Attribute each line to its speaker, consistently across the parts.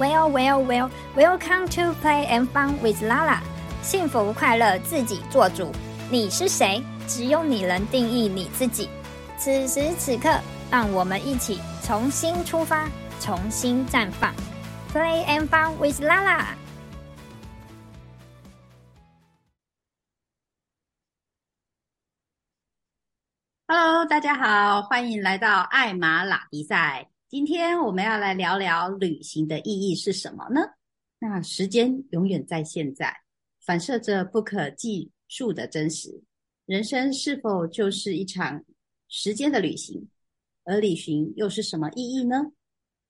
Speaker 1: Well, well, well, welcome to play and fun with Lala。幸福快乐自己做主。你是谁？只有你能定义你自己。此时此刻，让我们一起重新出发，重新绽放。Play and fun with Lala。
Speaker 2: Hello，大家好，欢迎来到艾玛拉迪赛。今天我们要来聊聊旅行的意义是什么呢？那时间永远在现在，反射着不可计数的真实。人生是否就是一场时间的旅行？而旅行又是什么意义呢？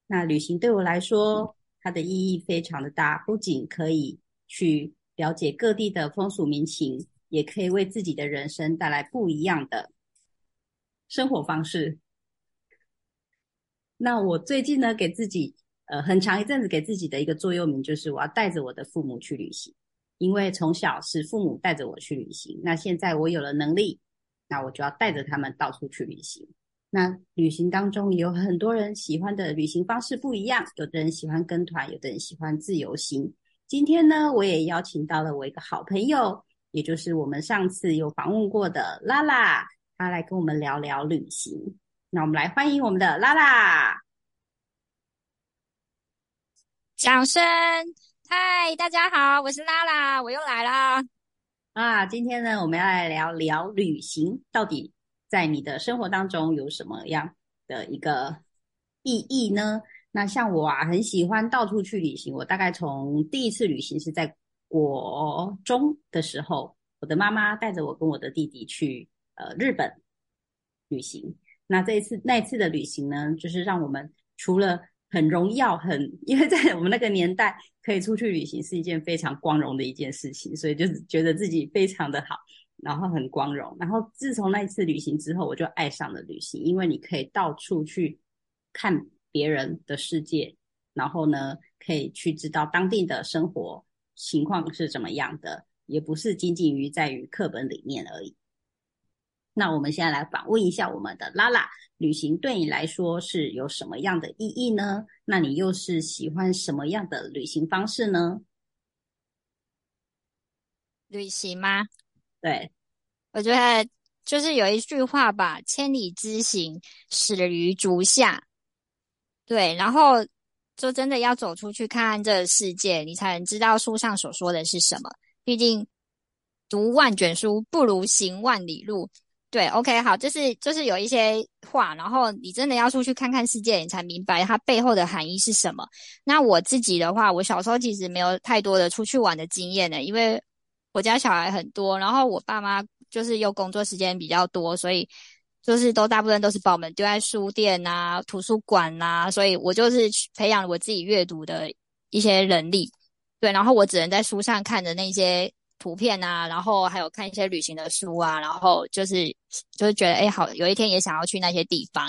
Speaker 2: 那旅行对我来说，它的意义非常的大，不仅可以去了解各地的风俗民情，也可以为自己的人生带来不一样的生活方式。那我最近呢，给自己呃很长一阵子给自己的一个座右铭就是，我要带着我的父母去旅行。因为从小是父母带着我去旅行，那现在我有了能力，那我就要带着他们到处去旅行。那旅行当中有很多人喜欢的旅行方式不一样，有的人喜欢跟团，有的人喜欢自由行。今天呢，我也邀请到了我一个好朋友，也就是我们上次有访问过的拉拉，她来跟我们聊聊旅行。那我们来欢迎我们的拉拉，
Speaker 1: 掌声！嗨，大家好，我是拉拉，我又来啦。
Speaker 2: 啊，今天呢，我们要来聊聊旅行到底在你的生活当中有什么样的一个意义呢？那像我啊，很喜欢到处去旅行。我大概从第一次旅行是在国中的时候，我的妈妈带着我跟我的弟弟去呃日本旅行。那这一次那一次的旅行呢，就是让我们除了很荣耀，很因为在我们那个年代可以出去旅行是一件非常光荣的一件事情，所以就是觉得自己非常的好，然后很光荣。然后自从那一次旅行之后，我就爱上了旅行，因为你可以到处去看别人的世界，然后呢，可以去知道当地的生活情况是怎么样的，也不是仅仅于在于课本里面而已。那我们现在来访问一下我们的拉拉，旅行对你来说是有什么样的意义呢？那你又是喜欢什么样的旅行方式呢？
Speaker 1: 旅行吗？
Speaker 2: 对，
Speaker 1: 我觉得就是有一句话吧，“千里之行，始于足下”。对，然后就真的要走出去看看这个世界，你才能知道书上所说的是什么。毕竟读万卷书不如行万里路。对，OK，好，就是就是有一些话，然后你真的要出去看看世界，你才明白它背后的含义是什么。那我自己的话，我小时候其实没有太多的出去玩的经验呢，因为我家小孩很多，然后我爸妈就是又工作时间比较多，所以就是都大部分都是把我们丢在书店啊、图书馆啊，所以我就是培养我自己阅读的一些能力。对，然后我只能在书上看的那些。图片啊，然后还有看一些旅行的书啊，然后就是就是觉得哎，好，有一天也想要去那些地方。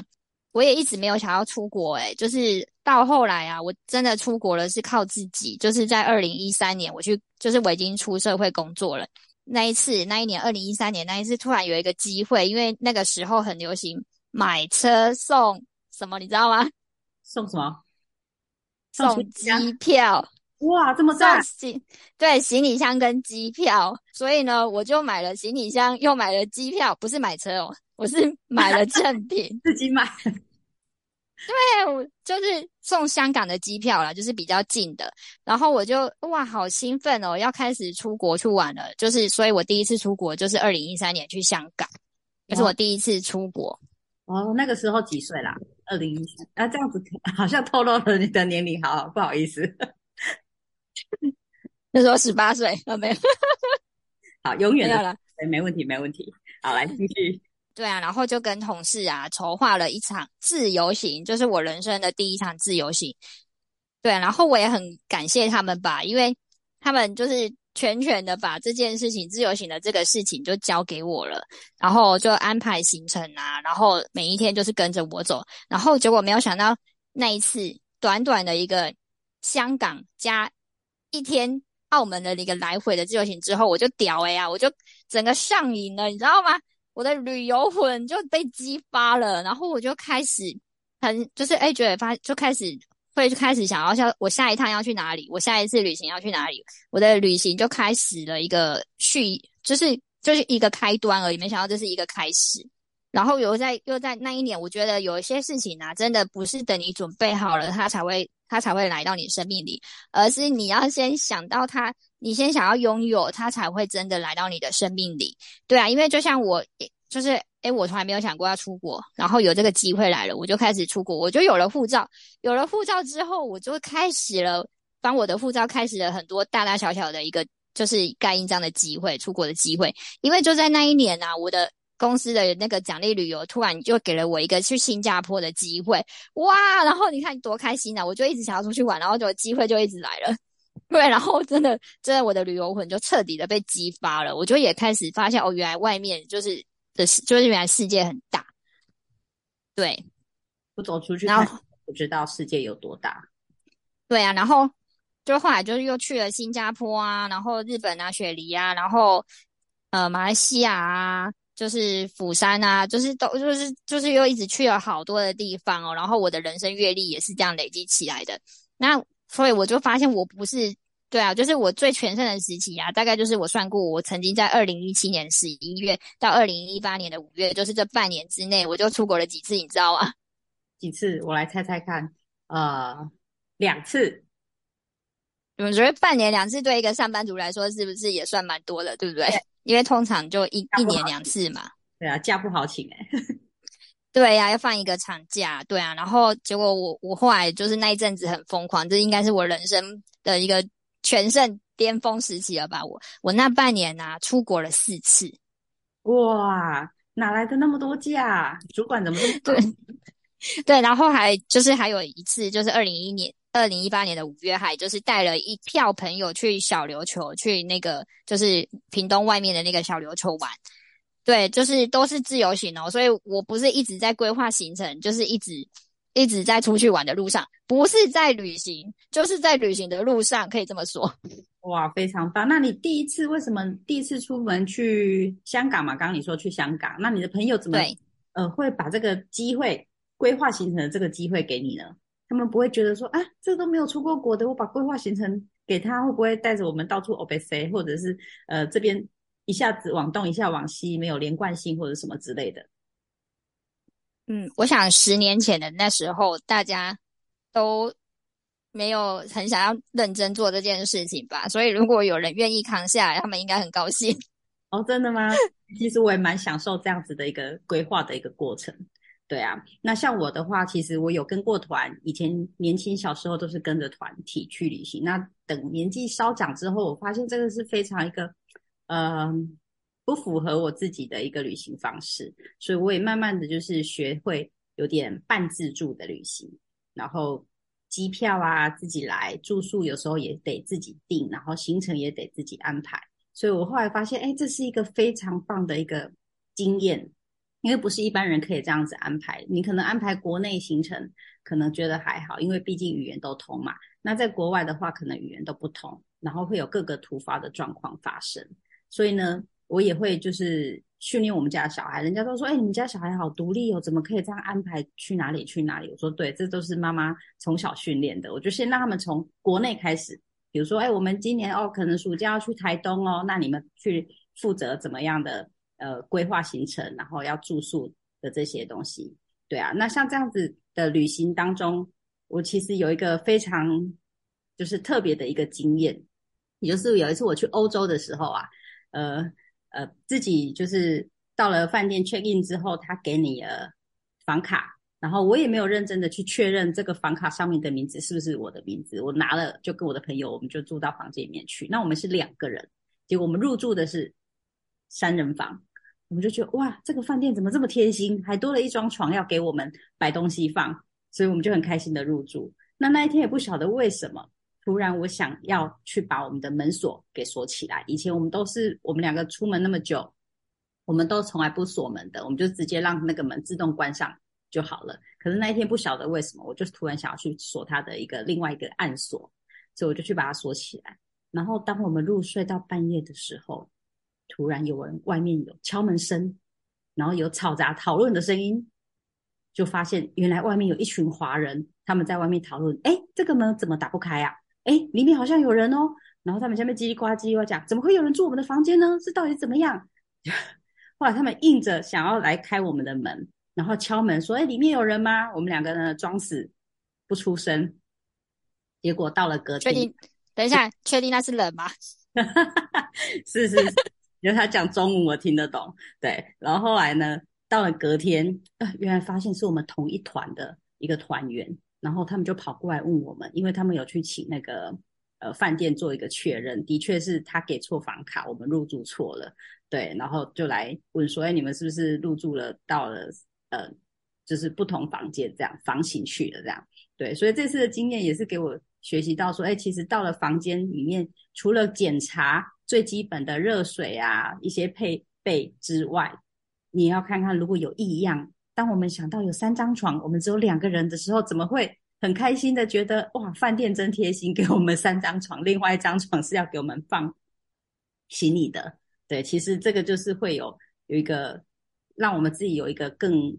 Speaker 1: 我也一直没有想要出国，哎，就是到后来啊，我真的出国了，是靠自己。就是在二零一三年，我去，就是我已经出社会工作了。那一次，那一年二零一三年那一次，突然有一个机会，因为那个时候很流行买车送什么，你知道吗？
Speaker 2: 送什么？
Speaker 1: 送机票。
Speaker 2: 哇，这么赞！
Speaker 1: 行，对，行李箱跟机票，所以呢，我就买了行李箱，又买了机票，不是买车哦，我是买了赠 品，
Speaker 2: 自己买。
Speaker 1: 对，我就是送香港的机票啦，就是比较近的。然后我就哇，好兴奋哦，要开始出国去玩了。就是，所以我第一次出国就是二零一三年去香港，这、就是我第一次出国。
Speaker 2: 哦，那个时候几岁啦？二零一三啊，这样子好像透露了你的年龄，好，好不好意思。
Speaker 1: 那时候十八岁，有没有？
Speaker 2: 好，永远 的
Speaker 1: 了，
Speaker 2: 没问题，没问题。好，来继续。
Speaker 1: 对啊，然后就跟同事啊筹划了一场自由行，就是我人生的第一场自由行。对啊，然后我也很感谢他们吧，因为他们就是全权的把这件事情自由行的这个事情就交给我了，然后就安排行程啊，然后每一天就是跟着我走，然后结果没有想到那一次短短的一个香港加一天澳门的一个来回的自由行之后，我就屌哎呀，我就整个上瘾了，你知道吗？我的旅游魂就被激发了，然后我就开始很就是哎觉得发就开始会开始想要像我下一趟要去哪里，我下一次旅行要去哪里，我的旅行就开始了一个续，就是就是一个开端而已。没想到这是一个开始，然后又在又在那一年，我觉得有一些事情啊，真的不是等你准备好了，它才会他才会来到你生命里，而是你要先想到他，你先想要拥有他，才会真的来到你的生命里。对啊，因为就像我就是。诶，我从来没有想过要出国，然后有这个机会来了，我就开始出国，我就有了护照。有了护照之后，我就开始了帮我的护照开始了很多大大小小的一个就是盖印章的机会，出国的机会。因为就在那一年啊，我的公司的那个奖励旅游突然就给了我一个去新加坡的机会，哇！然后你看多开心啊，我就一直想要出去玩，然后就机会就一直来了。对，然后真的，真的我的旅游魂就彻底的被激发了，我就也开始发现哦，原来外面就是。的是，就是原来世界很大，对，
Speaker 2: 不走出去，然后不知道世界有多大。
Speaker 1: 对啊，然后就后来就是又去了新加坡啊，然后日本啊，雪梨啊，然后呃马来西亚啊，就是釜山啊，就是都就是就是又一直去了好多的地方哦。然后我的人生阅历也是这样累积起来的。那所以我就发现我不是。对啊，就是我最全盛的时期啊，大概就是我算过，我曾经在二零一七年十一月到二零一八年的五月，就是这半年之内，我就出国了几次，你知道吗？
Speaker 2: 几次？我来猜猜看，呃，两次。
Speaker 1: 你们觉得半年两次对一个上班族来说是不是也算蛮多的，对不对？对，因为通常就一一年两次嘛。
Speaker 2: 对啊，假不好请哎。
Speaker 1: 对呀、啊，要放一个长假，对啊。然后结果我我后来就是那一阵子很疯狂，这应该是我人生的一个。全盛巅峰时期了吧？我我那半年啊，出国了四次。
Speaker 2: 哇，哪来的那么多假？主管怎么这么
Speaker 1: 对？对，然后还就是还有一次，就是二零一一年、二零一八年的五月，还就是带了一票朋友去小琉球，去那个就是屏东外面的那个小琉球玩。对，就是都是自由行哦，所以我不是一直在规划行程，就是一直。一直在出去玩的路上，不是在旅行，就是在旅行的路上，可以这么说。
Speaker 2: 哇，非常棒！那你第一次为什么第一次出门去香港嘛？刚刚你说去香港，那你的朋友怎么对呃会把这个机会规划行程的这个机会给你呢？他们不会觉得说啊，这个都没有出过国的，我把规划行程给他，会不会带着我们到处 o b s，或者是呃这边一下子往东一下往西，没有连贯性或者什么之类的？
Speaker 1: 嗯，我想十年前的那时候，大家都没有很想要认真做这件事情吧。所以如果有人愿意扛下来，他们应该很高兴。
Speaker 2: 哦，真的吗？其实我也蛮享受这样子的一个规划的一个过程。对啊，那像我的话，其实我有跟过团，以前年轻小时候都是跟着团体去旅行。那等年纪稍长之后，我发现这个是非常一个，嗯、呃。不符合我自己的一个旅行方式，所以我也慢慢的就是学会有点半自助的旅行，然后机票啊自己来，住宿有时候也得自己订，然后行程也得自己安排。所以我后来发现，哎，这是一个非常棒的一个经验，因为不是一般人可以这样子安排。你可能安排国内行程，可能觉得还好，因为毕竟语言都通嘛。那在国外的话，可能语言都不通，然后会有各个突发的状况发生。所以呢，我也会就是训练我们家小孩，人家都说，哎，你们家小孩好独立哦，怎么可以这样安排去哪里去哪里？我说，对，这都是妈妈从小训练的。我就先让他们从国内开始，比如说，哎，我们今年哦，可能暑假要去台东哦，那你们去负责怎么样的呃规划行程，然后要住宿的这些东西。对啊，那像这样子的旅行当中，我其实有一个非常就是特别的一个经验，也就是有一次我去欧洲的时候啊，呃。呃，自己就是到了饭店 check in 之后，他给你了房卡，然后我也没有认真的去确认这个房卡上面的名字是不是我的名字，我拿了就跟我的朋友，我们就住到房间里面去。那我们是两个人，结果我们入住的是三人房，我们就觉得哇，这个饭店怎么这么贴心，还多了一张床要给我们摆东西放，所以我们就很开心的入住。那那一天也不晓得为什么。突然，我想要去把我们的门锁给锁起来。以前我们都是我们两个出门那么久，我们都从来不锁门的，我们就直接让那个门自动关上就好了。可是那一天不晓得为什么，我就突然想要去锁它的一个另外一个暗锁，所以我就去把它锁起来。然后当我们入睡到半夜的时候，突然有人外面有敲门声，然后有嘈杂讨论的声音。就发现原来外面有一群华人，他们在外面讨论，哎，这个门怎么打不开啊？哎，里面好像有人哦。然后他们下面叽里呱叽呱讲，怎么会有人住我们的房间呢？这到底怎么样？后来他们硬着想要来开我们的门，然后敲门说：“哎，里面有人吗？”我们两个呢装死不出声。结果到了隔天，
Speaker 1: 确定？等一下，确定那是人吗？
Speaker 2: 是 是是，因为他讲中文我听得懂。对，然后后来呢，到了隔天，呃，原来发现是我们同一团的一个团员，然后他们就跑过来问我们，因为他们有去请那个。呃，饭店做一个确认，的确是他给错房卡，我们入住错了，对，然后就来问说，哎，你们是不是入住了到了呃，就是不同房间这样房型去了这样，对，所以这次的经验也是给我学习到说，哎，其实到了房间里面，除了检查最基本的热水啊一些配备之外，你要看看如果有异样，当我们想到有三张床，我们只有两个人的时候，怎么会？很开心的觉得哇，饭店真贴心，给我们三张床，另外一张床是要给我们放行李的。对，其实这个就是会有有一个让我们自己有一个更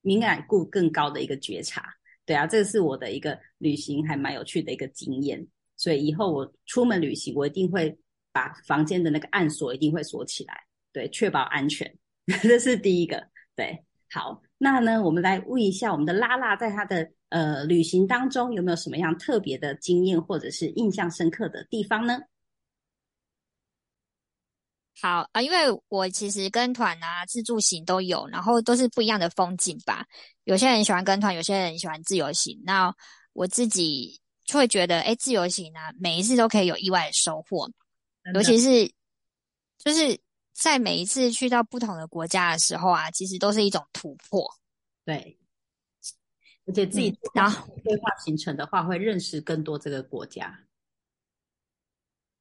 Speaker 2: 敏感度更高的一个觉察。对啊，这个是我的一个旅行还蛮有趣的一个经验。所以以后我出门旅行，我一定会把房间的那个暗锁一定会锁起来，对，确保安全。这是第一个。对，好，那呢，我们来问一下我们的拉拉，在他的。呃，旅行当中有没有什么样特别的经验，或者是印象深刻的地方呢？
Speaker 1: 好啊，因为我其实跟团啊、自助行都有，然后都是不一样的风景吧。有些人喜欢跟团，有些人喜欢自由行。那我自己就会觉得，哎，自由行啊，每一次都可以有意外的收获，尤其是就是在每一次去到不同的国家的时候啊，其实都是一种突破。
Speaker 2: 对。而且自己然后规划行程的话，会认识更多这个国家。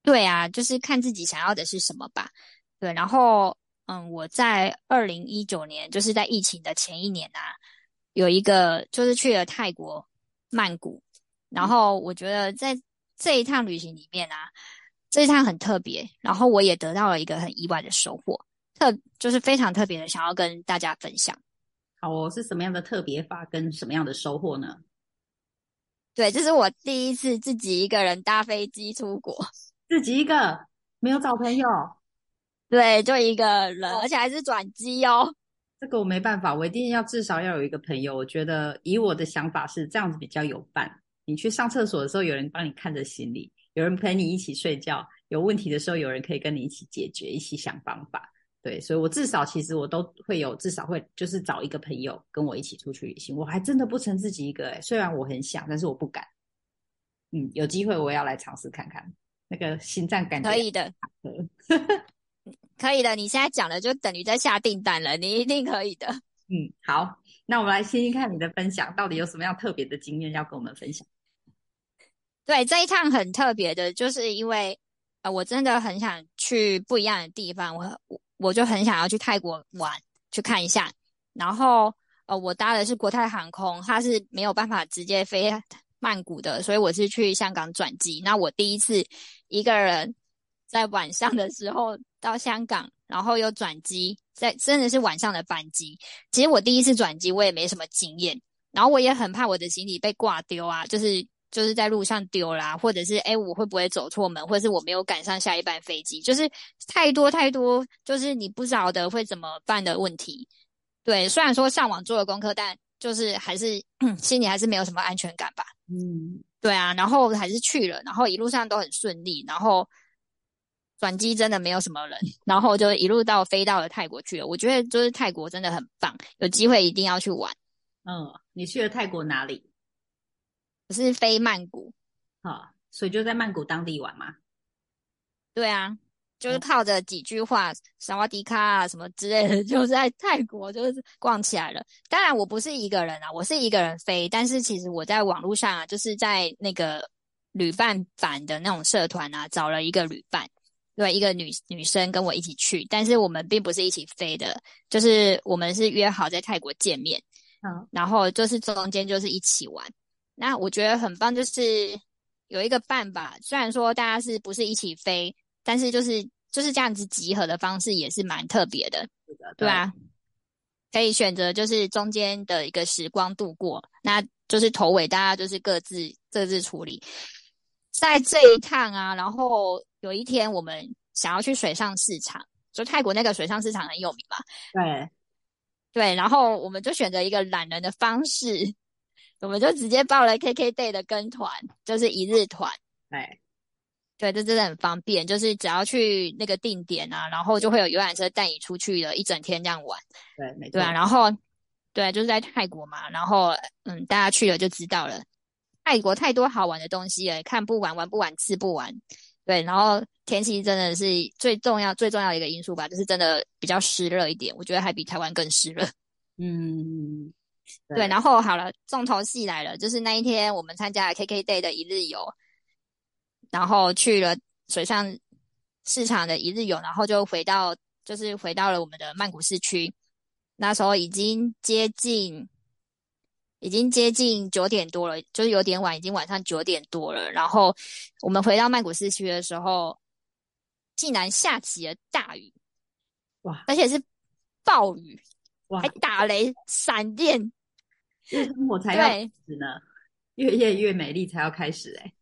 Speaker 1: 对啊，就是看自己想要的是什么吧。对，然后嗯，我在二零一九年，就是在疫情的前一年啊，有一个就是去了泰国曼谷，然后我觉得在这一趟旅行里面啊，这一趟很特别，然后我也得到了一个很意外的收获，特就是非常特别的，想要跟大家分享。
Speaker 2: 好哦，是什么样的特别法跟什么样的收获呢？
Speaker 1: 对，这是我第一次自己一个人搭飞机出国，
Speaker 2: 自己一个没有找朋友，
Speaker 1: 对，就一个人，而且还是转机哦。
Speaker 2: 这个我没办法，我一定要至少要有一个朋友。我觉得以我的想法是这样子比较有伴。你去上厕所的时候，有人帮你看着行李，有人陪你一起睡觉，有问题的时候，有人可以跟你一起解决，一起想方法。对，所以我至少其实我都会有，至少会就是找一个朋友跟我一起出去旅行。我还真的不曾自己一个诶，虽然我很想，但是我不敢。嗯，有机会我要来尝试看看，那个心脏感觉
Speaker 1: 可以的，可以的。你现在讲的就等于在下订单了，你一定可以的。
Speaker 2: 嗯，好，那我们来听听看你的分享，到底有什么样特别的经验要跟我们分享？
Speaker 1: 对，这一趟很特别的，就是因为呃，我真的很想去不一样的地方，我我。就很想要去泰国玩，去看一下。然后，呃，我搭的是国泰航空，它是没有办法直接飞曼谷的，所以我是去香港转机。那我第一次一个人在晚上的时候到香港，然后又转机，在真的是晚上的班机。其实我第一次转机，我也没什么经验，然后我也很怕我的行李被挂丢啊，就是。就是在路上丢啦，或者是诶，我会不会走错门，或者是我没有赶上下一班飞机，就是太多太多，就是你不晓得会怎么办的问题。对，虽然说上网做了功课，但就是还是 心里还是没有什么安全感吧。嗯，对啊，然后还是去了，然后一路上都很顺利，然后转机真的没有什么人，然后就一路到飞到了泰国去了。我觉得就是泰国真的很棒，有机会一定要去玩。
Speaker 2: 嗯，你去了泰国哪里？
Speaker 1: 我是飞曼谷，
Speaker 2: 好，所以就在曼谷当地玩嘛。
Speaker 1: 对啊，就是靠着几句话，萨瓦迪卡啊什么之类的，就在泰国就是逛起来了。当然，我不是一个人啊，我是一个人飞，但是其实我在网络上啊，就是在那个旅伴版的那种社团啊，找了一个旅伴，对，一个女女生跟我一起去，但是我们并不是一起飞的，就是我们是约好在泰国见面，嗯，然后就是中间就是一起玩。那我觉得很棒，就是有一个伴吧。虽然说大家是不是一起飞，但是就是就是这样子集合的方式也是蛮特别的，对啊，可以选择就是中间的一个时光度过，那就是头尾大家就是各自各自处理。在这一趟啊，然后有一天我们想要去水上市场，就泰国那个水上市场很有名嘛。
Speaker 2: 对，
Speaker 1: 对，然后我们就选择一个懒人的方式，我们就直接报了 KKday 的跟团，就是一日团。
Speaker 2: 对。
Speaker 1: 对，这真的很方便，就是只要去那个定点啊，然后就会有游览车带你出去了一整天这样玩。
Speaker 2: 对，没错。
Speaker 1: 对啊，然后对，就是在泰国嘛，然后嗯，大家去了就知道了。泰国太多好玩的东西了，看不完，玩不完，吃不完。对，然后天气真的是最重要、最重要的一个因素吧，就是真的比较湿热一点，我觉得还比台湾更湿热。
Speaker 2: 嗯，对，
Speaker 1: 对，然后好了，重头戏来了，就是那一天我们参加了 KKday 的一日游。然后去了水上市场的一日游，然后就回到，就是回到了我们的曼谷市区。那时候已经接近，已经接近九点多了，就是有点晚，已经晚上九点多了。然后我们回到曼谷市区的时候，竟然下起了大雨，
Speaker 2: 哇！
Speaker 1: 而且是暴雨，
Speaker 2: 哇！
Speaker 1: 还打雷、闪电，
Speaker 2: 日出才要开始呢，越夜越美丽才要开始哎、欸。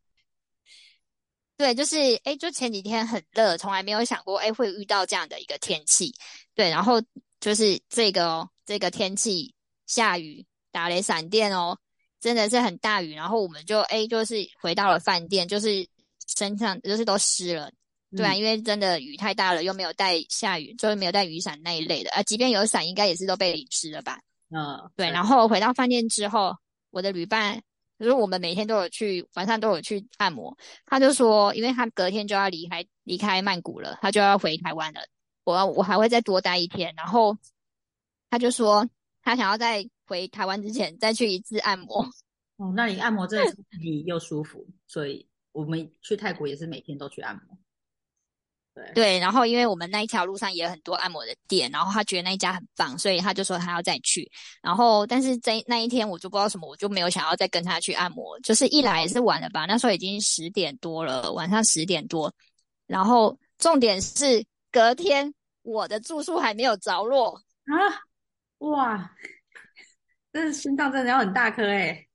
Speaker 1: 对，就是诶，就前几天很热，从来没有想过诶会遇到这样的一个天气。对，然后就是这个哦，这个天气下雨、打雷、闪电哦，真的是很大雨。然后我们就诶就是回到了饭店，就是身上就是都湿了。对啊，嗯、因为真的雨太大了，又没有带下雨，就是没有带雨伞那一类的啊。即便有伞，应该也是都被淋湿了吧？
Speaker 2: 嗯，
Speaker 1: 对。然后回到饭店之后，我的旅伴。就是我们每天都有去，晚上都有去按摩。他就说，因为他隔天就要离开离开曼谷了，他就要回台湾了。我我还会再多待一天。然后他就说，他想要在回台湾之前再去一次按摩。
Speaker 2: 哦，那你按摩真的是你又舒服，所以我们去泰国也是每天都去按摩。对
Speaker 1: 对，然后因为我们那一条路上也有很多按摩的店，然后他觉得那一家很棒，所以他就说他要再去。然后，但是在那一天我就不知道什么，我就没有想要再跟他去按摩。就是一来也是晚了吧，那时候已经十点多了，晚上十点多。然后重点是隔天我的住宿还没有着落
Speaker 2: 啊！哇，这心脏真的要很大颗诶。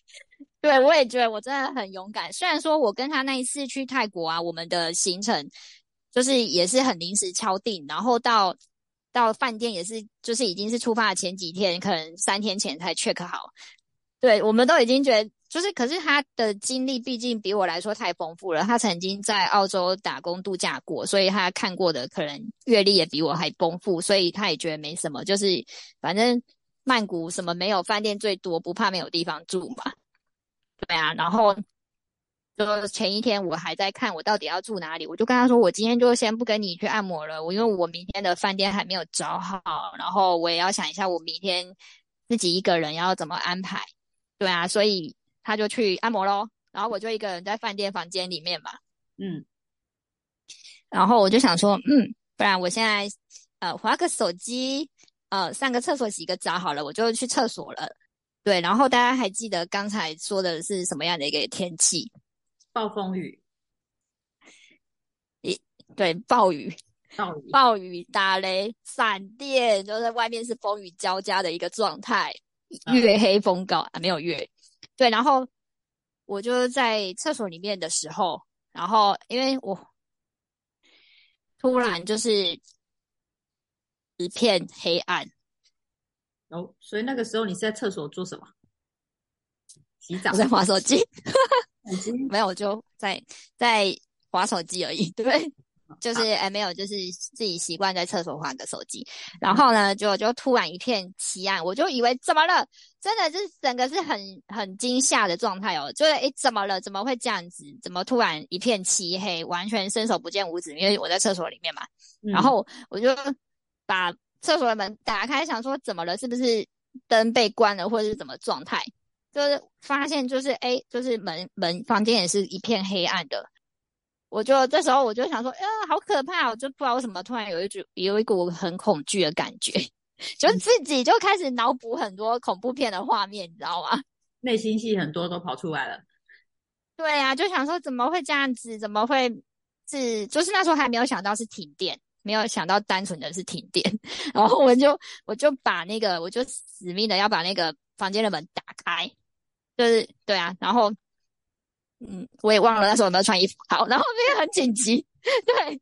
Speaker 1: 对，我也觉得我真的很勇敢。虽然说我跟他那一次去泰国啊，我们的行程。就是也是很临时敲定，然后到到饭店也是，就是已经是出发的前几天，可能三天前才 check 好。对，我们都已经觉得，就是可是他的经历毕竟比我来说太丰富了。他曾经在澳洲打工度假过，所以他看过的可能阅历也比我还丰富，所以他也觉得没什么。就是反正曼谷什么没有饭店最多，不怕没有地方住嘛。对啊，然后。就前一天我还在看我到底要住哪里，我就跟他说，我今天就先不跟你去按摩了，我因为我明天的饭店还没有找好，然后我也要想一下我明天自己一个人要怎么安排。对啊，所以他就去按摩喽，然后我就一个人在饭店房间里面嘛，嗯，然后我就想说，嗯，不然我现在呃划个手机，呃上个厕所洗个澡好了，我就去厕所了。对，然后大家还记得刚才说的是什么样的一个天气？
Speaker 2: 暴风雨，
Speaker 1: 一对暴雨，
Speaker 2: 暴雨，
Speaker 1: 暴雨，打雷，闪电，就在外面是风雨交加的一个状态，月黑风高啊，没有月，对，然后我就在厕所里面的时候，然后因为我突然就是一片黑暗，
Speaker 2: 哦，所以那个时候你是在厕所做什么？洗澡，
Speaker 1: 我在划手机。
Speaker 2: 嗯、
Speaker 1: 没有，我就在在划手机而已，对 不对？就是哎，没有，就是自己习惯在厕所划个手机。然后呢，就就突然一片漆暗，我就以为怎么了？真的就是整个是很很惊吓的状态哦。就是哎，怎么了？怎么会这样子？怎么突然一片漆黑，完全伸手不见五指？因为我在厕所里面嘛。嗯、然后我就把厕所的门打开，想说怎么了？是不是灯被关了，或者是怎么状态？就是发现，就是哎，就是门门房间也是一片黑暗的。我就这时候我就想说，呀，好可怕！我就不知道为什么突然有一种有一股很恐惧的感觉，就自己就开始脑补很多恐怖片的画面，你知道吗？
Speaker 2: 内心戏很多都跑出来了。
Speaker 1: 对啊，就想说怎么会这样子？怎么会是？就是那时候还没有想到是停电，没有想到单纯的是停电，然后我就我就把那个我就死命的要把那个房间的门打开，就是对啊，然后嗯，我也忘了那时候有没有穿衣服，好，然后那个很紧急，对，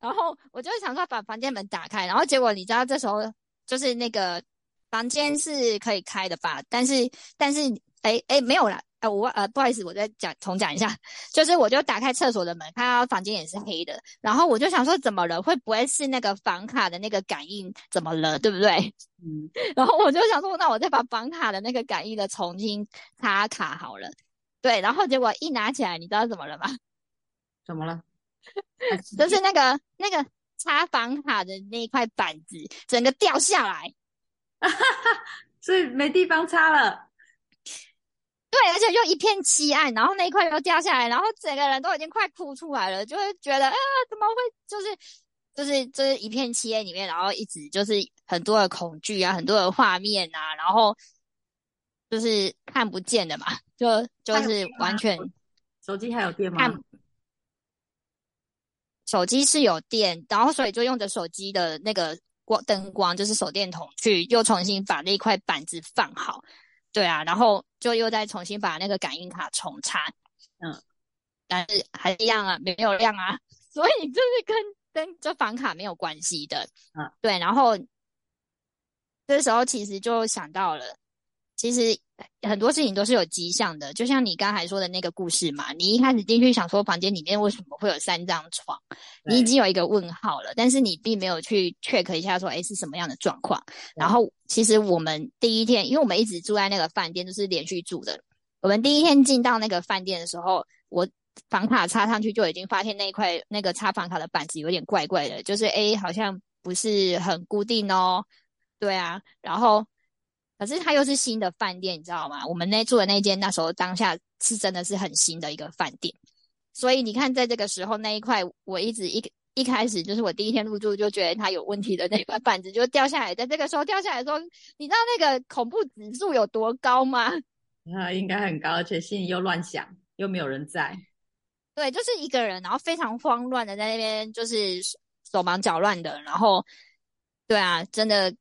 Speaker 1: 然后我就想说把房间门打开，然后结果你知道这时候就是那个房间是可以开的吧，但是但是哎哎没有啦。哎、呃，我呃，不好意思，我再讲重讲一下，就是我就打开厕所的门，看到房间也是黑的，然后我就想说怎么了？会不会是那个房卡的那个感应怎么了？对不对？嗯，然后我就想说，那我再把房卡的那个感应的重新插卡好了。对，然后结果一拿起来，你知道怎么了吗？
Speaker 2: 怎么了？
Speaker 1: 就是那个那个插房卡的那一块板子，整个掉下
Speaker 2: 来，所以没地方插了。
Speaker 1: 对，而且就一片漆暗，然后那一块又掉下来，然后整个人都已经快哭出来了，就会觉得啊，怎么会就是就是就是一片漆黑里面，然后一直就是很多的恐惧啊，很多的画面啊，然后就是看不见的嘛，就就是完全
Speaker 2: 手机还有电吗？看
Speaker 1: 手机是有电，然后所以就用着手机的那个光灯光，就是手电筒去又重新把那块板子放好。对啊，然后就又再重新把那个感应卡重插，嗯，但是还是一样啊，没有亮啊，所以就是跟跟这房卡没有关系的，嗯，对，然后这时候其实就想到了，其实很多事情都是有迹象的，就像你刚才说的那个故事嘛，你一开始进去想说房间里面为什么会有三张床，你已经有一个问号了，但是你并没有去 check 一下说，哎，是什么样的状况，然后。其实我们第一天，因为我们一直住在那个饭店，就是连续住的。我们第一天进到那个饭店的时候，我房卡插上去就已经发现那一块那个插房卡的板子有点怪怪的，就是诶，好像不是很固定哦。对啊，然后可是它又是新的饭店，你知道吗？我们那住的那间那时候当下是真的是很新的一个饭店，所以你看在这个时候那一块，我一直一。一开始就是我第一天入住就觉得它有问题的那块板子就掉下来，在这个时候掉下来的时候，你知道那个恐怖指数有多高吗？
Speaker 2: 啊，应该很高，而且心里又乱想，又没有人在。
Speaker 1: 对，就是一个人，然后非常慌乱的在那边，就是手忙脚乱的。然后，对啊，真的，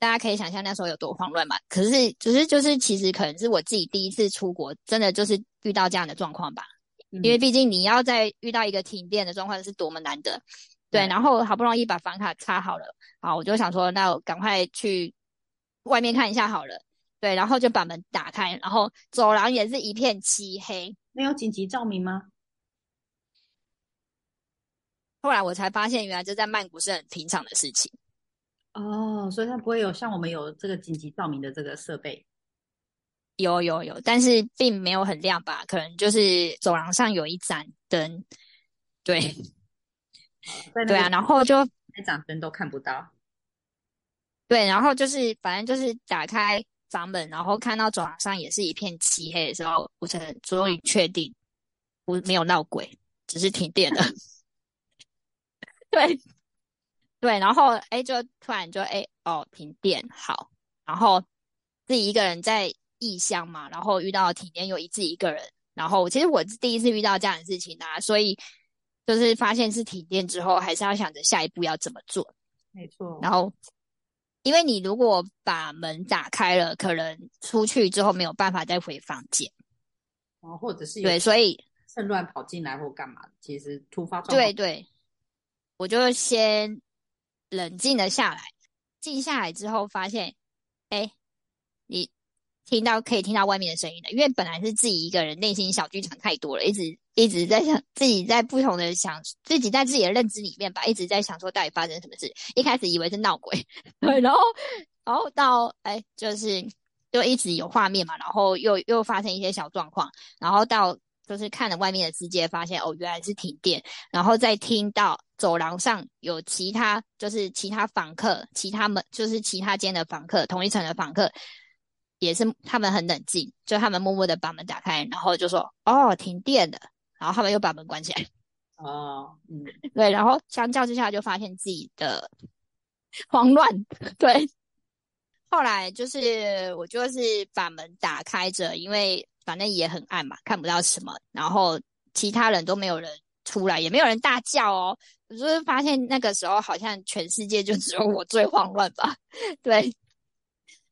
Speaker 1: 大家可以想象那时候有多慌乱嘛。可是，只是就是其实可能是我自己第一次出国，真的就是遇到这样的状况吧。因为毕竟你要再遇到一个停电的状况是多么难得，对。然后好不容易把房卡插好了，好，我就想说，那我赶快去外面看一下好了，对。然后就把门打开，然后走廊也是一片漆黑，
Speaker 2: 没有紧急照明吗？
Speaker 1: 后来我才发现，原来这在曼谷是很平常的事情。
Speaker 2: 哦，所以它不会有像我们有这个紧急照明的这个设备。
Speaker 1: 有有有，但是并没有很亮吧？可能就是走廊上有一盏灯，对，对啊，然后就
Speaker 2: 那盏灯都看不到，
Speaker 1: 对，然后就是反正就是打开房门，然后看到走廊上也是一片漆黑的时候，我才终于确定不没有闹鬼，只是停电了。对对，然后哎，就突然就哎哦停电好，然后自己一个人在。异乡嘛，然后遇到停电又一自己一个人，然后其实我是第一次遇到这样的事情啊，所以就是发现是停电之后，还是要想着下一步要怎么做。
Speaker 2: 没错。
Speaker 1: 然后，因为你如果把门打开了，可能出去之后没有办法再回房间，
Speaker 2: 哦，或者是
Speaker 1: 对，所以
Speaker 2: 趁乱跑进来或干嘛，其实突发状况。
Speaker 1: 对对，我就先冷静了下来，静下来之后发现，哎，你。听到可以听到外面的声音的，因为本来是自己一个人，内心小剧场太多了，一直一直在想自己在不同的想自己在自己的认知里面吧，一直在想说到底发生什么事。一开始以为是闹鬼，对，然后然后到哎，就是就一直有画面嘛，然后又又发生一些小状况，然后到就是看了外面的世界，发现哦原来是停电，然后再听到走廊上有其他就是其他房客，其他门就是其他间的房客，同一层的房客。也是他们很冷静，就他们默默的把门打开，然后就说：“哦，停电了。”然后他们又把门关起来。
Speaker 2: 哦，嗯，
Speaker 1: 对。然后相较之下，就发现自己的 慌乱。对。后来就是我就是把门打开着，因为反正也很暗嘛，看不到什么。然后其他人都没有人出来，也没有人大叫哦。就是发现那个时候好像全世界就只有我最慌乱吧，对。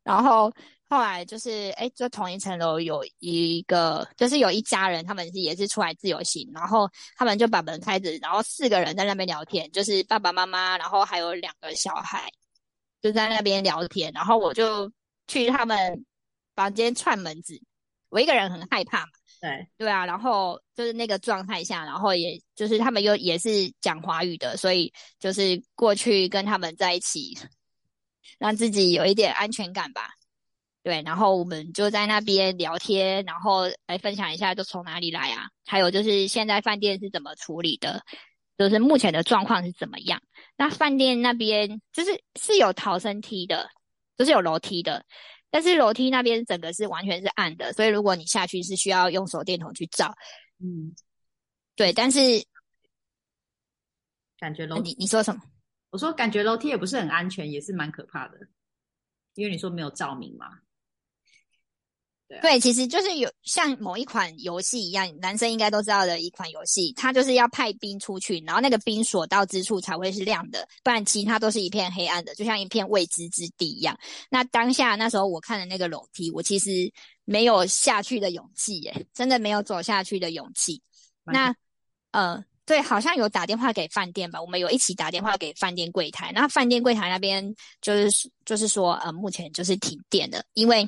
Speaker 1: 然后后来就是，哎，就同一层楼有一个，就是有一家人，他们是也是出来自由行，然后他们就把门开着，然后四个人在那边聊天，就是爸爸妈妈，然后还有两个小孩，就在那边聊天，然后我就去他们房间串门子，我一个人很害怕嘛。
Speaker 2: 对
Speaker 1: 对啊，然后就是那个状态下，然后也就是他们又也是讲华语的，所以就是过去跟他们在一起，让自己有一点安全感吧。对，然后我们就在那边聊天，然后来分享一下，就从哪里来啊？还有就是现在饭店是怎么处理的，就是目前的状况是怎么样？那饭店那边就是是有逃生梯的，就是有楼梯的。但是楼梯那边整个是完全是暗的，所以如果你下去是需要用手电筒去照。
Speaker 2: 嗯，
Speaker 1: 对。但是
Speaker 2: 感觉楼
Speaker 1: 你你说什么？
Speaker 2: 我说感觉楼梯也不是很安全，也是蛮可怕的，因为你说没有照明嘛。对，啊、
Speaker 1: 对，其实就是有像某一款游戏一样，男生应该都知道的一款游戏，它就是要派兵出去，然后那个兵所到之处才会是亮的，不然其他都是一片黑暗的，就像一片未知之地一样。那当下那时候我看的那个楼梯，我其实没有下去的勇气，耶，真的没有走下去的勇气。那呃，对，好像有打电话给饭店吧，我们有一起打电话给饭店柜台，那饭店柜台那边就是就是说，呃，目前就是停电了，因为。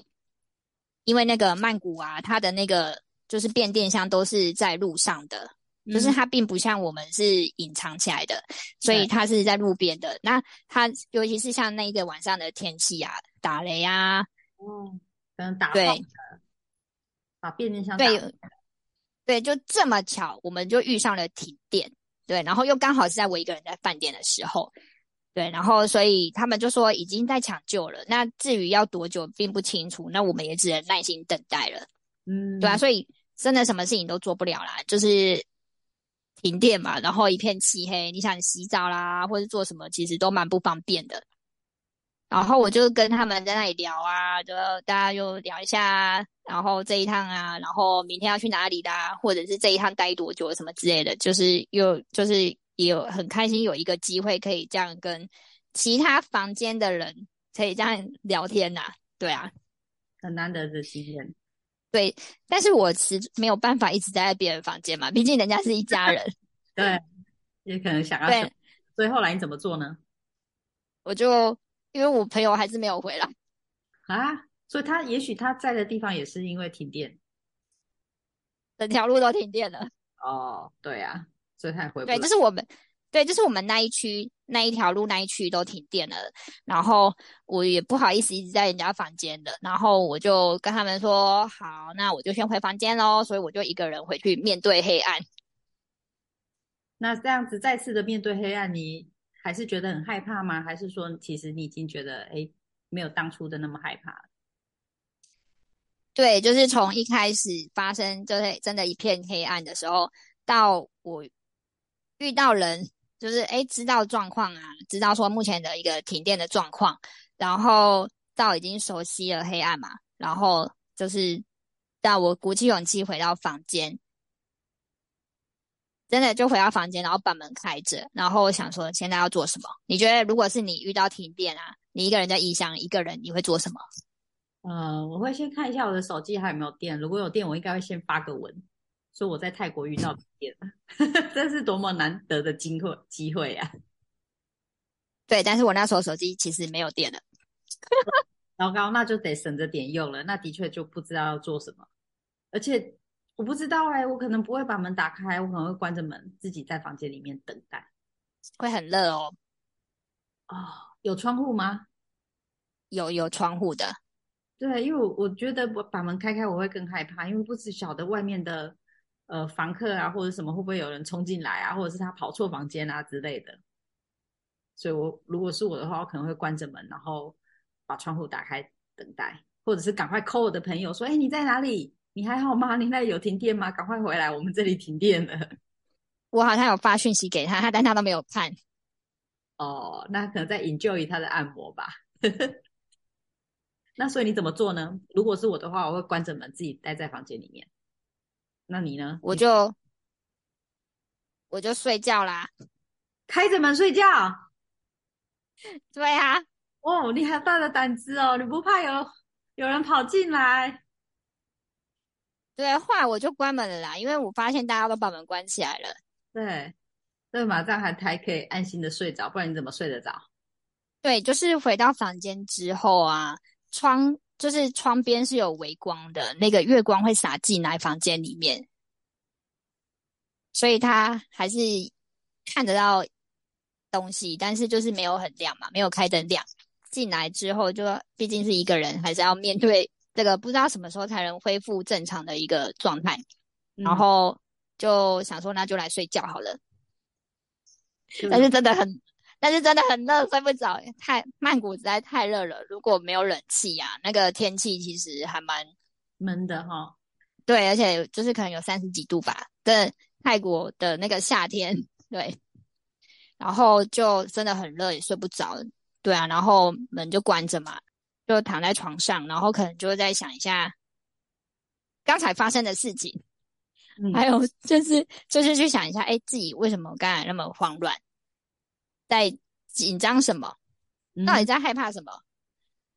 Speaker 1: 因为那个曼谷啊，它的那个就是变电箱都是在路上的，嗯、就是它并不像我们是隐藏起来的，所以它是在路边的。那它尤其是像那一个晚上的天气啊，打雷啊，
Speaker 2: 嗯，可能打
Speaker 1: 对，
Speaker 2: 把变电箱
Speaker 1: 对对，就这么巧，我们就遇上了停电，对，然后又刚好是在我一个人在饭店的时候。对，然后所以他们就说已经在抢救了。那至于要多久，并不清楚。那我们也只能耐心等待了。嗯，对啊，所以真的什么事情都做不了啦，就是停电嘛，然后一片漆黑。你想洗澡啦，或者做什么，其实都蛮不方便的。然后我就跟他们在那里聊啊，就大家就聊一下，然后这一趟啊，然后明天要去哪里啦，或者是这一趟待多久什么之类的，就是又就是。也有很开心有一个机会可以这样跟其他房间的人可以这样聊天呐、啊，对啊，
Speaker 2: 很难得的经验。
Speaker 1: 对，但是我是没有办法一直待在别人房间嘛，毕竟人家是一家人。
Speaker 2: 对，也可能想要。对，所以后来你怎么做呢？
Speaker 1: 我就因为我朋友还是没有回来
Speaker 2: 啊，所以他也许他在的地方也是因为停电，
Speaker 1: 整条路都停电了。
Speaker 2: 哦，对啊。所以他回不
Speaker 1: 对，就是我们，对，就是我们那一区那一条路那一区都停电了，然后我也不好意思一直在人家房间的，然后我就跟他们说，好，那我就先回房间喽，所以我就一个人回去面对黑暗。
Speaker 2: 那这样子再次的面对黑暗，你还是觉得很害怕吗？还是说其实你已经觉得，诶，没有当初的那么害怕？
Speaker 1: 对，就是从一开始发生就是真的一片黑暗的时候，到我。遇到人就是诶，知道状况啊，知道说目前的一个停电的状况，然后到已经熟悉了黑暗嘛，然后就是到我鼓起勇气回到房间，真的就回到房间，然后把门开着，然后我想说现在要做什么？你觉得如果是你遇到停电啊，你一个人在异乡，一个人你会做什么？
Speaker 2: 呃，我会先看一下我的手机还有没有电，如果有电，我应该会先发个文。说我在泰国遇到电了，这是多么难得的机会机会呀！
Speaker 1: 对，但是我那时候手机其实没有电了，
Speaker 2: 糟糕，那就得省着点用了。那的确就不知道要做什么，而且我不知道哎、欸，我可能不会把门打开，我可能会关着门，自己在房间里面等待，
Speaker 1: 会很热哦。
Speaker 2: 哦，有窗户吗？
Speaker 1: 有，有窗户的。
Speaker 2: 对，因为我我觉得我把门开开，我会更害怕，因为不只晓得外面的。呃，房客啊，或者什么，会不会有人冲进来啊，或者是他跑错房间啊之类的？所以我，如果是我的话，我可能会关着门，然后把窗户打开等待，或者是赶快 call 我的朋友说：“哎，你在哪里？你还好吗？你那里有停电吗？赶快回来，我们这里停电了。”
Speaker 1: 我好像有发讯息给他，他但他都没有看。
Speaker 2: 哦，那可能在 enjoy 他的按摩吧。那所以你怎么做呢？如果是我的话，我会关着门，自己待在房间里面。那你呢？
Speaker 1: 我就我就睡觉啦。
Speaker 2: 开着门睡觉。
Speaker 1: 对啊，
Speaker 2: 哦，你好大的胆子哦！你不怕有有人跑进来？
Speaker 1: 对，后来我就关门了啦，因为我发现大家都把门关起来了。
Speaker 2: 对，这马上还还可以安心的睡着，不然你怎么睡得着？
Speaker 1: 对，就是回到房间之后啊，窗就是窗边是有微光的，那个月光会洒进来房间里面，所以他还是看得到东西，但是就是没有很亮嘛，没有开灯亮。进来之后，就毕竟是一个人，还是要面对这个不知道什么时候才能恢复正常的一个状态，嗯、然后就想说那就来睡觉好了，但是真的很。但是真的很热，睡不着。太曼谷实在太热了，如果没有冷气呀、啊，那个天气其实还蛮
Speaker 2: 闷的哈。
Speaker 1: 对，而且就是可能有三十几度吧，对，泰国的那个夏天，对。然后就真的很热，也睡不着。对啊，然后门就关着嘛，就躺在床上，然后可能就会再想一下刚才发生的事情，嗯、还有就是就是去想一下，哎，自己为什么刚才那么慌乱。在紧张什么？到底在害怕什么？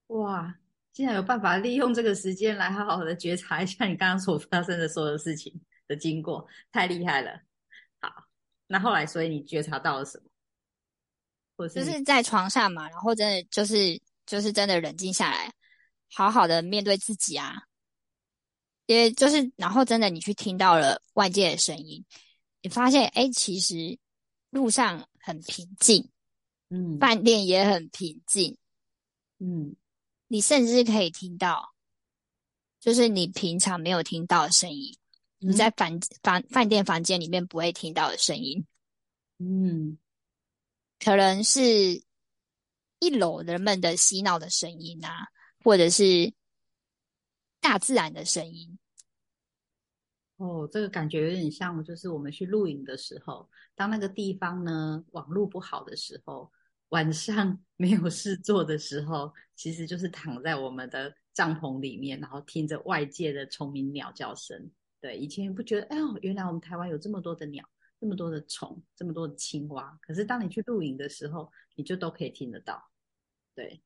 Speaker 2: 嗯、哇！竟然有办法利用这个时间来好好的觉察一下你刚刚所发生的所有事情的经过，太厉害了。好，那后来所以你觉察到了什么？或是
Speaker 1: 就是在床上嘛，然后真的就是就是真的冷静下来，好好的面对自己啊。也就是然后真的你去听到了外界的声音，你发现哎，其实路上。很平静，嗯，饭店也很平静，嗯，你甚至可以听到，就是你平常没有听到的声音，嗯、你在房房饭店房间里面不会听到的声音，嗯，可能是一楼人们的嬉闹的声音啊，或者是大自然的声音。
Speaker 2: 哦，这个感觉有点像，就是我们去露营的时候，当那个地方呢，网络不好的时候，晚上 没有事做的时候，其实就是躺在我们的帐篷里面，然后听着外界的虫鸣鸟叫声。对，以前不觉得，哎呦，原来我们台湾有这么多的鸟，这么多的虫，这么多的青蛙。可是当你去露营的时候，你就都可以听得到。对，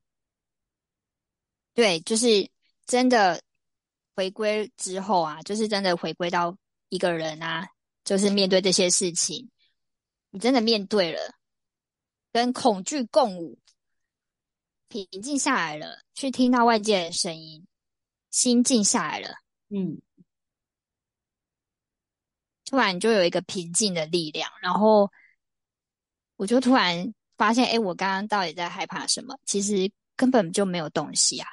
Speaker 1: 对，就是真的。回归之后啊，就是真的回归到一个人啊，就是面对这些事情，你真的面对了，跟恐惧共舞，平静下来了，去听到外界的声音，心静下来了，嗯，突然就有一个平静的力量，然后我就突然发现，哎，我刚刚到底在害怕什么？其实根本就没有东西啊。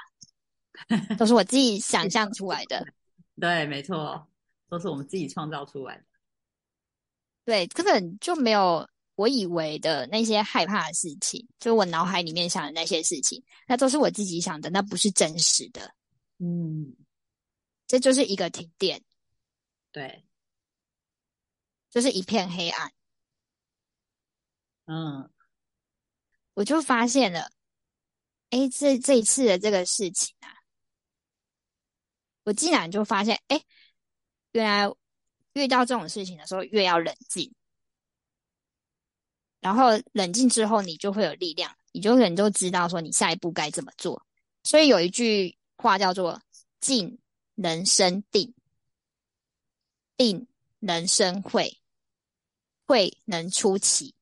Speaker 1: 都是我自己想象出来的，
Speaker 2: 对，没错，都是我们自己创造出来的。
Speaker 1: 对，根本就没有我以为的那些害怕的事情，就我脑海里面想的那些事情，那都是我自己想的，那不是真实的。嗯，这就是一个停电，
Speaker 2: 对，
Speaker 1: 就是一片黑暗。
Speaker 2: 嗯，
Speaker 1: 我就发现了，哎，这这一次的这个事情啊。我竟然就发现，哎，原来遇到这种事情的时候，越要冷静，然后冷静之后，你就会有力量，你就人就知道说你下一步该怎么做。所以有一句话叫做“静能生定，定能生慧，慧能出奇”。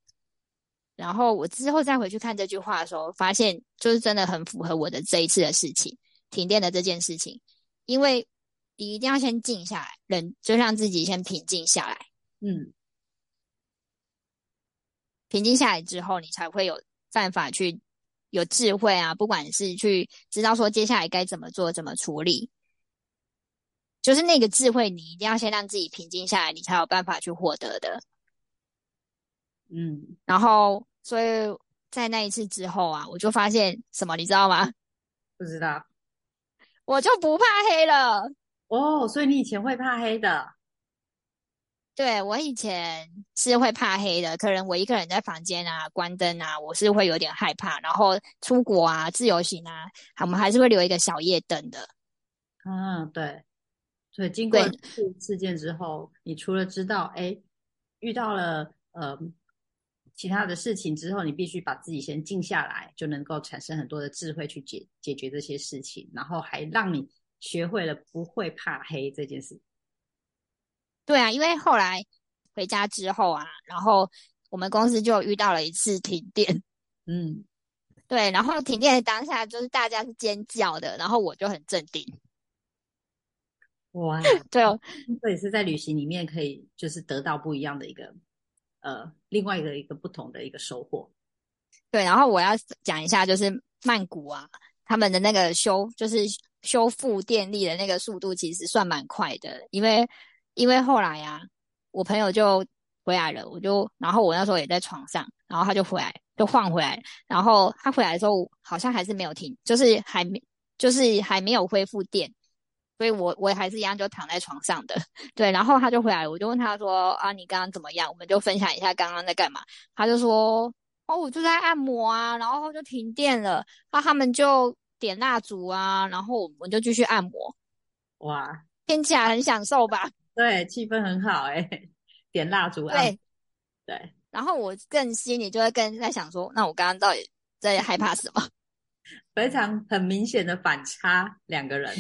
Speaker 1: 然后我之后再回去看这句话的时候，发现就是真的很符合我的这一次的事情，停电的这件事情。因为你一定要先静下来，人就让自己先平静下来。嗯，平静下来之后，你才会有办法去有智慧啊，不管是去知道说接下来该怎么做、怎么处理，就是那个智慧，你一定要先让自己平静下来，你才有办法去获得的。嗯，然后所以在那一次之后啊，我就发现什么，你知道吗？
Speaker 2: 不知道。
Speaker 1: 我就不怕黑了
Speaker 2: 哦，所以你以前会怕黑的？
Speaker 1: 对，我以前是会怕黑的，可能我一个人在房间啊，关灯啊，我是会有点害怕。然后出国啊，自由行啊，我们还是会留一个小夜灯的。
Speaker 2: 嗯，对。所以经过事事件之后，你除了知道，哎，遇到了呃其他的事情之后，你必须把自己先静下来，就能够产生很多的智慧去解解决这些事情，然后还让你学会了不会怕黑这件事。
Speaker 1: 对啊，因为后来回家之后啊，然后我们公司就遇到了一次停电。
Speaker 2: 嗯，
Speaker 1: 对，然后停电的当下就是大家是尖叫的，然后我就很镇定。
Speaker 2: 哇，
Speaker 1: 对哦，
Speaker 2: 这也是在旅行里面可以就是得到不一样的一个呃，另外一个一个不同的一个收获。
Speaker 1: 对，然后我要讲一下，就是曼谷啊，他们的那个修就是修复电力的那个速度其实算蛮快的，因为因为后来啊，我朋友就回来了，我就然后我那时候也在床上，然后他就回来就换回来，然后他回来的时候好像还是没有停，就是还没就是还没有恢复电。所以我我还是一样就躺在床上的，对，然后他就回来，我就问他说啊，你刚刚怎么样？我们就分享一下刚刚在干嘛。他就说哦，我就在按摩啊，然后就停电了，那他们就点蜡烛啊，然后我们就继续按摩。
Speaker 2: 哇，
Speaker 1: 听起来很享受吧？
Speaker 2: 对，气氛很好哎、欸，点蜡烛啊，
Speaker 1: 对
Speaker 2: 对。
Speaker 1: 然后我更心里就会更在想说，那我刚刚到底在害怕什么？
Speaker 2: 非常很明显的反差，两个人。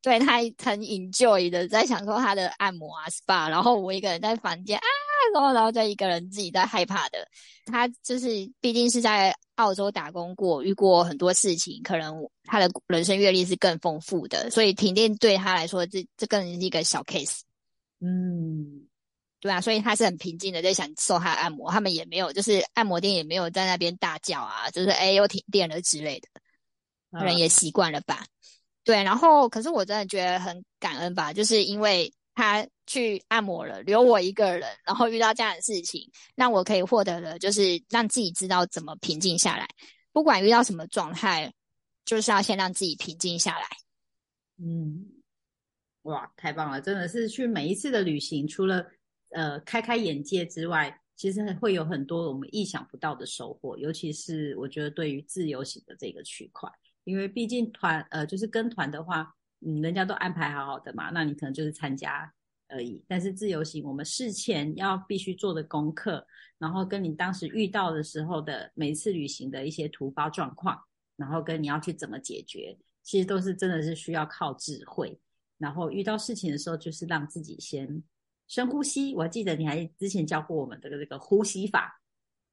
Speaker 1: 对，他很 enjoy 的在享受他的按摩啊 SPA，然后我一个人在房间啊，然后然后就一个人自己在害怕的。他就是毕竟是在澳洲打工过，遇过很多事情，可能他的人生阅历是更丰富的，所以停电对他来说，这这更是一个小 case。
Speaker 2: 嗯，
Speaker 1: 对啊，所以他是很平静的在享受他的按摩，他们也没有就是按摩店也没有在那边大叫啊，就是哎又停电了之类的，可能也习惯了吧。对，然后可是我真的觉得很感恩吧，就是因为他去按摩了，留我一个人，然后遇到这样的事情，让我可以获得的就是让自己知道怎么平静下来，不管遇到什么状态，就是要先让自己平静下来。
Speaker 2: 嗯，哇，太棒了，真的是去每一次的旅行，除了呃开开眼界之外，其实会有很多我们意想不到的收获，尤其是我觉得对于自由行的这个区块。因为毕竟团呃，就是跟团的话，嗯，人家都安排好好的嘛，那你可能就是参加而已。但是自由行，我们事前要必须做的功课，然后跟你当时遇到的时候的每次旅行的一些突发状况，然后跟你要去怎么解决，其实都是真的是需要靠智慧。然后遇到事情的时候，就是让自己先深呼吸。我记得你还之前教过我们的这个呼吸法。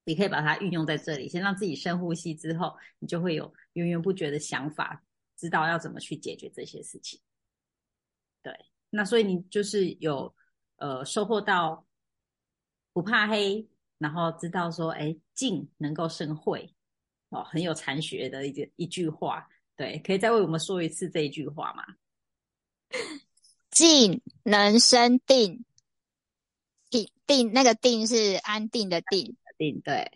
Speaker 2: 你可以把它运用在这里，先让自己深呼吸，之后你就会有源源不绝的想法，知道要怎么去解决这些事情。对，那所以你就是有呃收获到不怕黑，然后知道说，哎，静能够生慧哦，很有禅学的一个一句话。对，可以再为我们说一次这一句话吗？
Speaker 1: 静能生定，定定那个定是安定的定。
Speaker 2: 定对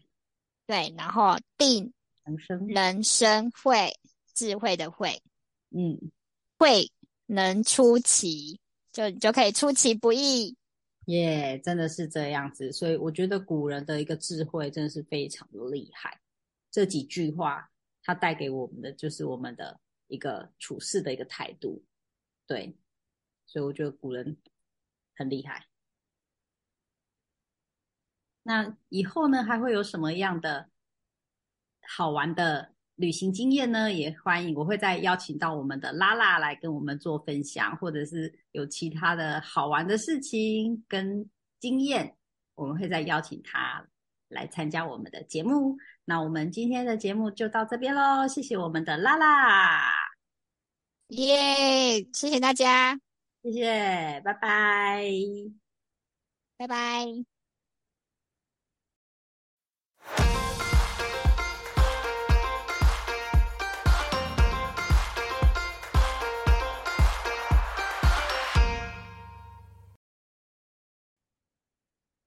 Speaker 1: 对，然后定
Speaker 2: 人生
Speaker 1: 人生会，智慧的慧，
Speaker 2: 嗯，
Speaker 1: 会能出奇，就就可以出其不意。
Speaker 2: 耶，yeah, 真的是这样子，所以我觉得古人的一个智慧真的是非常的厉害。这几句话，它带给我们的就是我们的一个处事的一个态度。对，所以我觉得古人很厉害。那以后呢，还会有什么样的好玩的旅行经验呢？也欢迎，我会再邀请到我们的拉拉来跟我们做分享，或者是有其他的好玩的事情跟经验，我们会再邀请他来参加我们的节目。那我们今天的节目就到这边喽，谢谢我们的拉拉，
Speaker 1: 耶，谢谢大家，
Speaker 2: 谢谢，拜拜，
Speaker 1: 拜拜。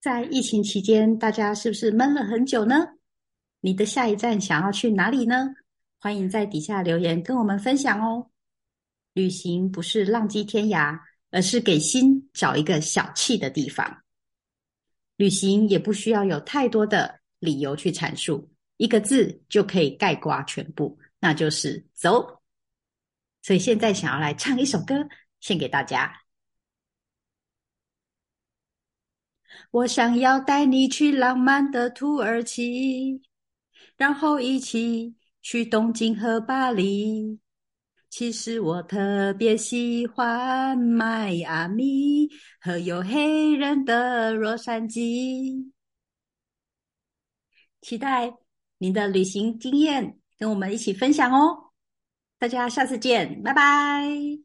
Speaker 2: 在疫情期间，大家是不是闷了很久呢？你的下一站想要去哪里呢？欢迎在底下留言跟我们分享哦。旅行不是浪迹天涯，而是给心找一个小憩的地方。旅行也不需要有太多的理由去阐述，一个字就可以概括全部，那就是走。所以现在想要来唱一首歌，献给大家。我想要带你去浪漫的土耳其，然后一起去东京和巴黎。其实我特别喜欢迈阿密和有黑人的洛杉矶。期待您的旅行经验，跟我们一起分享哦！大家下次见，拜拜。